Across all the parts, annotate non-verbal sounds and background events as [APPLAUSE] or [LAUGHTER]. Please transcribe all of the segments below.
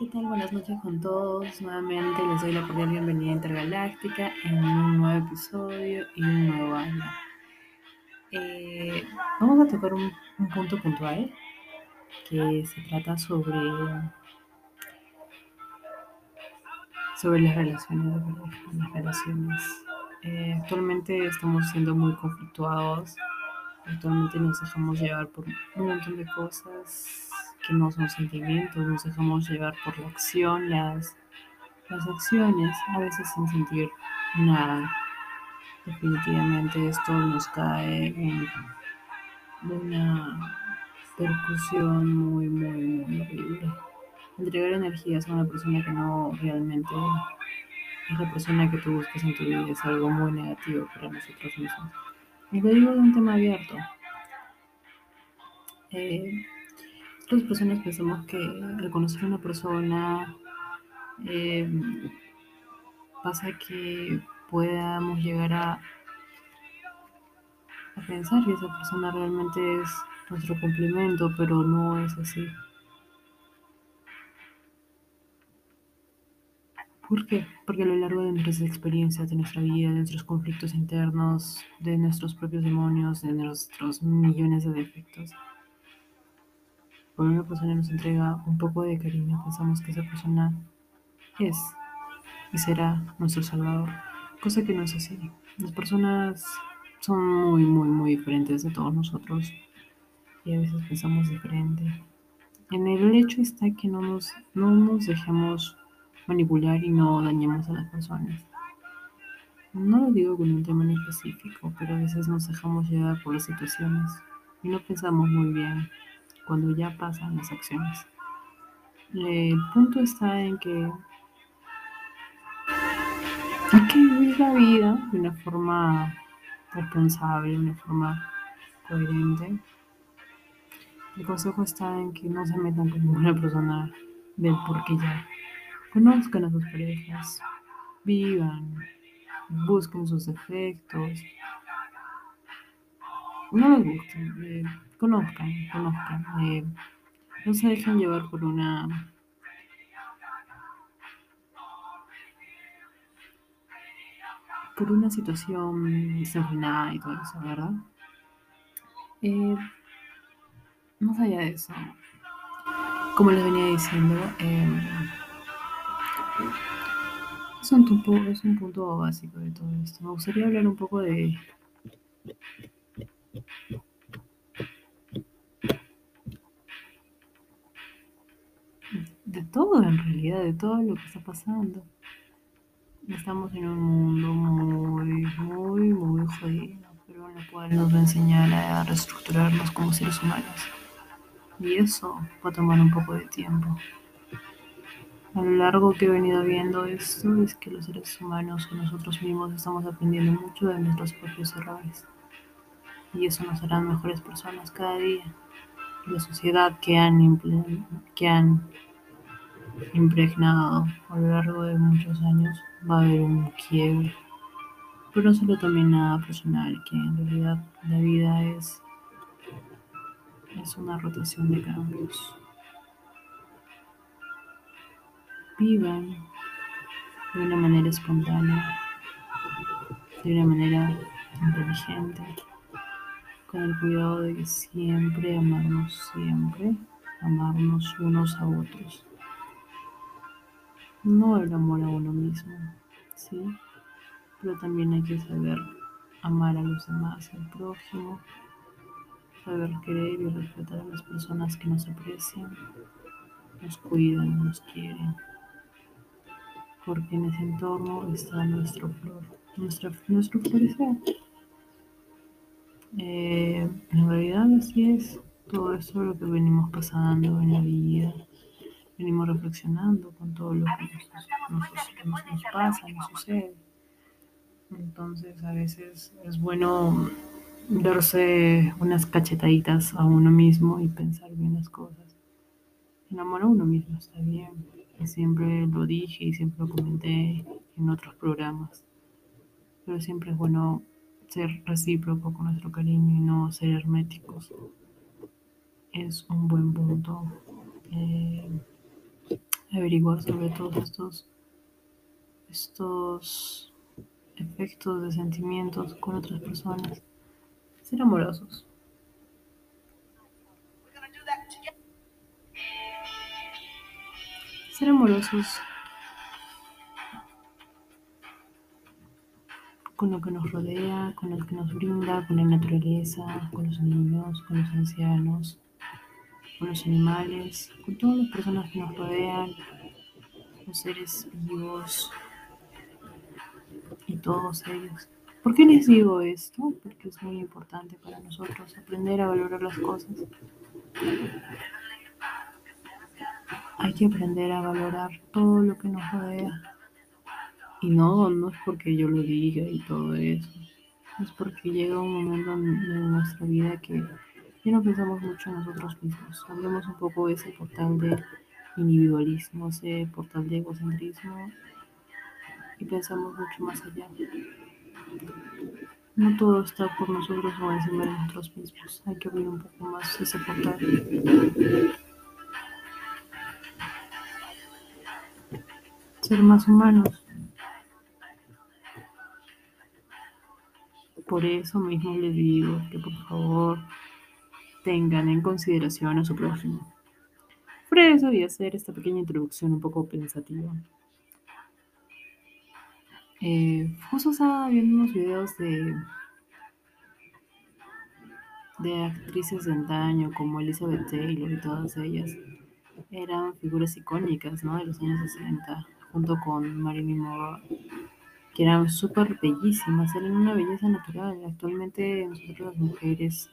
¿Qué tal? Buenas noches con todos. Nuevamente les doy la cordial bienvenida a Intergaláctica en un nuevo episodio y un nuevo año. Eh, vamos a tocar un, un, punto puntual que se trata sobre, sobre las relaciones las relaciones. Eh, actualmente estamos siendo muy conflictuados, actualmente nos dejamos llevar por un montón de cosas que no son sentimientos, nos dejamos llevar por la acción, las, las acciones, a veces sin sentir nada. Definitivamente esto nos cae en una percusión muy, muy, muy horrible. Entregar energías a una persona que no realmente es la persona que tú buscas en tu vida es algo muy negativo para nosotros mismos. Y lo digo de un tema abierto. Eh, otras personas pensamos que al conocer a una persona eh, pasa que podamos llegar a, a pensar que esa persona realmente es nuestro complemento, pero no es así. ¿Por qué? Porque a lo largo de nuestras experiencias, de nuestra vida, de nuestros conflictos internos, de nuestros propios demonios, de nuestros millones de defectos, cuando una persona nos entrega un poco de cariño, pensamos que esa persona es y será nuestro salvador, cosa que no es así. Las personas son muy, muy, muy diferentes de todos nosotros y a veces pensamos diferente. En el hecho está que no nos, no nos dejemos manipular y no dañemos a las personas. No lo digo con un tema en específico, pero a veces nos dejamos llevar por las situaciones y no pensamos muy bien cuando ya pasan las acciones. El punto está en que hay que vivir la vida de una forma responsable, de una forma coherente. El consejo está en que no se metan con ninguna persona del por qué ya. Conozcan a sus parejas, vivan, busquen sus defectos. No les gusten, eh, conozcan, conozcan. Eh, no se dejen llevar por una por una situación desenfrenada y todo eso, ¿verdad? Eh, más allá de eso, como les venía diciendo, eh, es, un punto, es un punto básico de todo esto. Me gustaría hablar un poco de de todo en realidad, de todo lo que está pasando. Estamos en un mundo muy, muy, muy jodido, pero en el cual nos va a enseñar a reestructurarnos como seres humanos. Y eso va a tomar un poco de tiempo. A lo largo que he venido viendo esto es que los seres humanos o nosotros mismos estamos aprendiendo mucho de nuestros propios errores. Y eso nos hará mejores personas cada día. La sociedad que han, que han impregnado a lo largo de muchos años, va a haber un quiebre. Pero no solo también nada personal, que en realidad la vida es, es una rotación de cambios. Vivan de una manera espontánea, de una manera inteligente, con el cuidado de que siempre amarnos, siempre amarnos unos a otros no el amor a uno mismo, ¿sí? Pero también hay que saber amar a los demás, al prójimo, saber querer y respetar a las personas que nos aprecian, nos cuidan, nos quieren, porque en ese entorno está nuestro flor, nuestra, nuestro florecer. Eh, en realidad así es todo esto lo que venimos pasando en la vida venimos reflexionando con todo lo que nos, nos, pasa, nos sucede. Entonces a veces es bueno darse unas cachetaditas a uno mismo y pensar bien las cosas. Enamora a uno mismo está bien. Siempre lo dije y siempre lo comenté en otros programas. Pero siempre es bueno ser recíproco con nuestro cariño y no ser herméticos. Es un buen punto. Eh, averiguar sobre todos estos, estos efectos de sentimientos con otras personas. Ser amorosos. Ser amorosos con lo que nos rodea, con lo que nos brinda, con la naturaleza, con los niños, con los ancianos, con los animales, con todas las personas que nos rodean, los seres vivos y todos ellos. ¿Por qué les digo esto? Porque es muy importante para nosotros aprender a valorar las cosas. Hay que aprender a valorar todo lo que nos rodea. Y no, no es porque yo lo diga y todo eso. Es porque llega un momento en nuestra vida que ya no pensamos mucho en nosotros mismos. Hablemos un poco ese portal de individualismo, ese portal de egocentrismo y pensamos mucho más allá. No todo está por nosotros o encima de nosotros mismos. Hay que abrir un poco más ese portal. Ser más humanos. Por eso mismo les digo que por favor tengan en consideración a su prójimo. Por eso voy a hacer esta pequeña introducción un poco pensativa. Eh, justo estaba viendo unos videos de, de actrices de antaño como Elizabeth Taylor y todas ellas. Eran figuras icónicas ¿no? de los años 60, junto con Marilyn Monroe, que eran súper bellísimas, eran una belleza natural. Actualmente nosotros las mujeres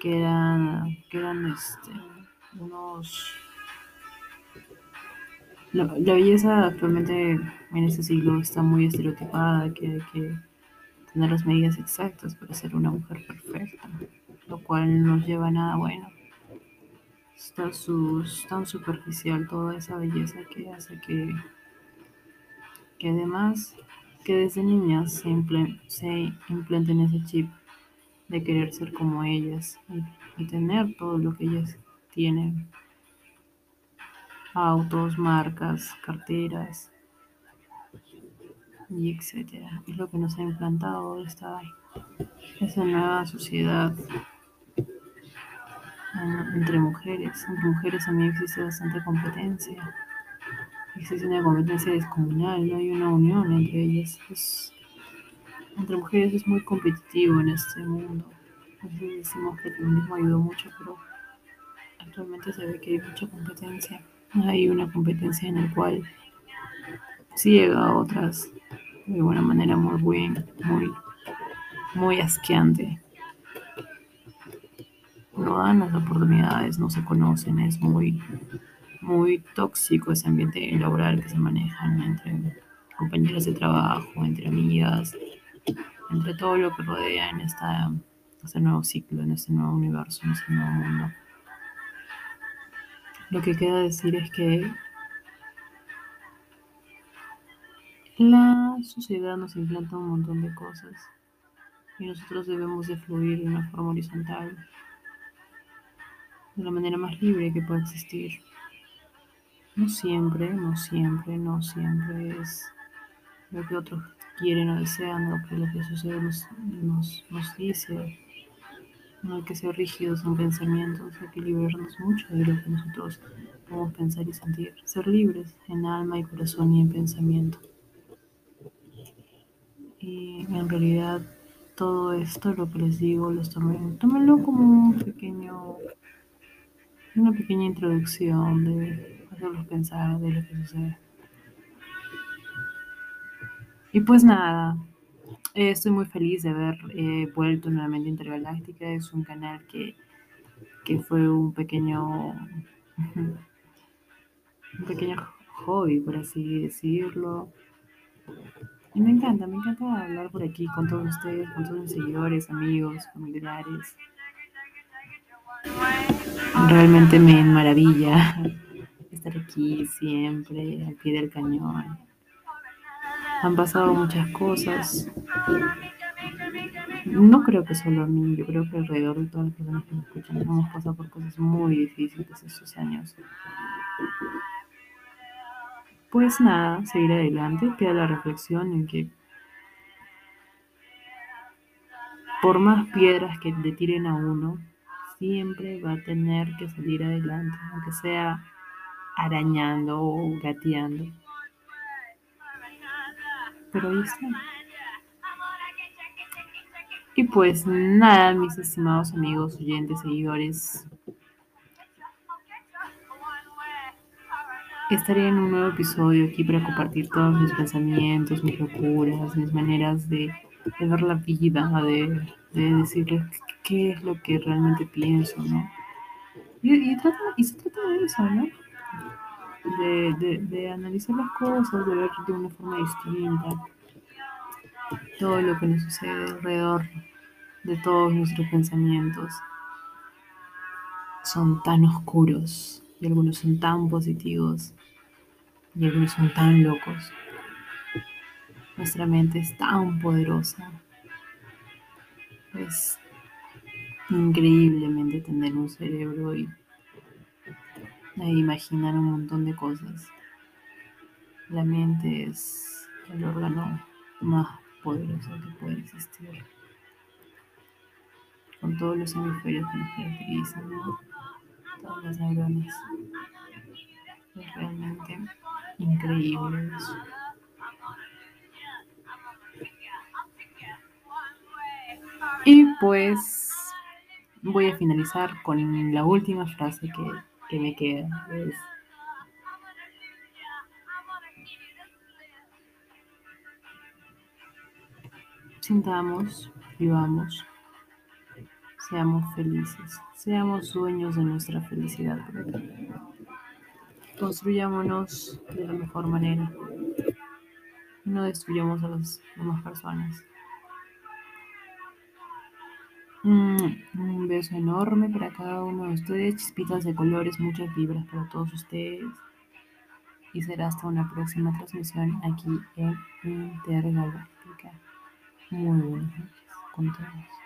quedan, quedan este, unos la, belleza actualmente en este siglo está muy estereotipada, que hay que tener las medidas exactas para ser una mujer perfecta, lo cual no lleva a nada bueno. Está tan superficial toda esa belleza que hace que, que además que desde niñas se, se implanten ese chip de querer ser como ellas y tener todo lo que ellas tienen autos, marcas, carteras y etcétera. Es lo que nos ha implantado esta, esa nueva sociedad entre mujeres. Entre mujeres también existe bastante competencia. Existe una competencia descomunal, no hay una unión entre ellas. Entre mujeres es muy competitivo en este mundo. Veces decimos que el feminismo ayudó mucho, pero actualmente se ve que hay mucha competencia hay una competencia en la cual ciega a otras de alguna manera muy buena, muy, muy asqueante. No dan las oportunidades, no se conocen, es muy, muy tóxico ese ambiente laboral que se manejan entre compañeras de trabajo, entre amigas, entre todo lo que rodea en este nuevo ciclo, en este nuevo universo, en este nuevo mundo. Lo que queda decir es que la sociedad nos implanta un montón de cosas y nosotros debemos de fluir de una forma horizontal, de la manera más libre que pueda existir. No siempre, no siempre, no siempre es lo que otros quieren o desean, lo que la sociedad nos, nos, nos dice no hay que ser rígidos en pensamientos, hay que liberarnos mucho de lo que nosotros podemos pensar y sentir. Ser libres en alma y corazón y en pensamiento. Y en realidad todo esto, lo que les digo, los tomen, tómenlo como un pequeño, una pequeña introducción de hacerlos pensar de lo que sucede. Y pues nada, eh, estoy muy feliz de haber eh, vuelto nuevamente Intergaláctica. Es un canal que, que fue un pequeño, un pequeño hobby, por así decirlo. Y me encanta, me encanta hablar por aquí con todos ustedes, con todos mis seguidores, amigos, familiares. Realmente me maravilla [LAUGHS] estar aquí siempre, al pie del cañón. Han pasado muchas cosas. No creo que solo a mí, yo creo que alrededor de todas las personas que me escuchan hemos pasado por cosas muy difíciles estos años. pues nada, seguir adelante, queda la reflexión en que por más piedras que le tiren a uno, siempre va a tener que salir adelante, aunque sea arañando o gateando. Pero ahí está. Y pues nada, mis estimados amigos, oyentes, seguidores. Estaré en un nuevo episodio aquí para compartir todos mis pensamientos, mis locuras, mis maneras de, ver la vida, de, de, decirles qué es lo que realmente pienso, ¿no? Y, y, y se trata de eso, ¿no? De, de, analizar las cosas, de ver de una forma distinta todo lo que nos sucede alrededor de todos nuestros pensamientos son tan oscuros y algunos son tan positivos y algunos son tan locos. Nuestra mente es tan poderosa. Es increíblemente tener un cerebro y e imaginar un montón de cosas. La mente es el órgano más poderoso que puede existir con todos los hemisferios que nos caracterizan, todas las neuronas. Es realmente increíble eso. Y pues voy a finalizar con la última frase que, que me queda. Es, sintamos, vivamos Seamos felices, seamos dueños de nuestra felicidad Construyámonos de la mejor manera. No destruyamos a las demás personas. Un beso enorme para cada uno de ustedes, chispitas de colores, muchas vibras para todos ustedes. Y será hasta una próxima transmisión aquí en Intergaláctica. Muy buenas noches con todos.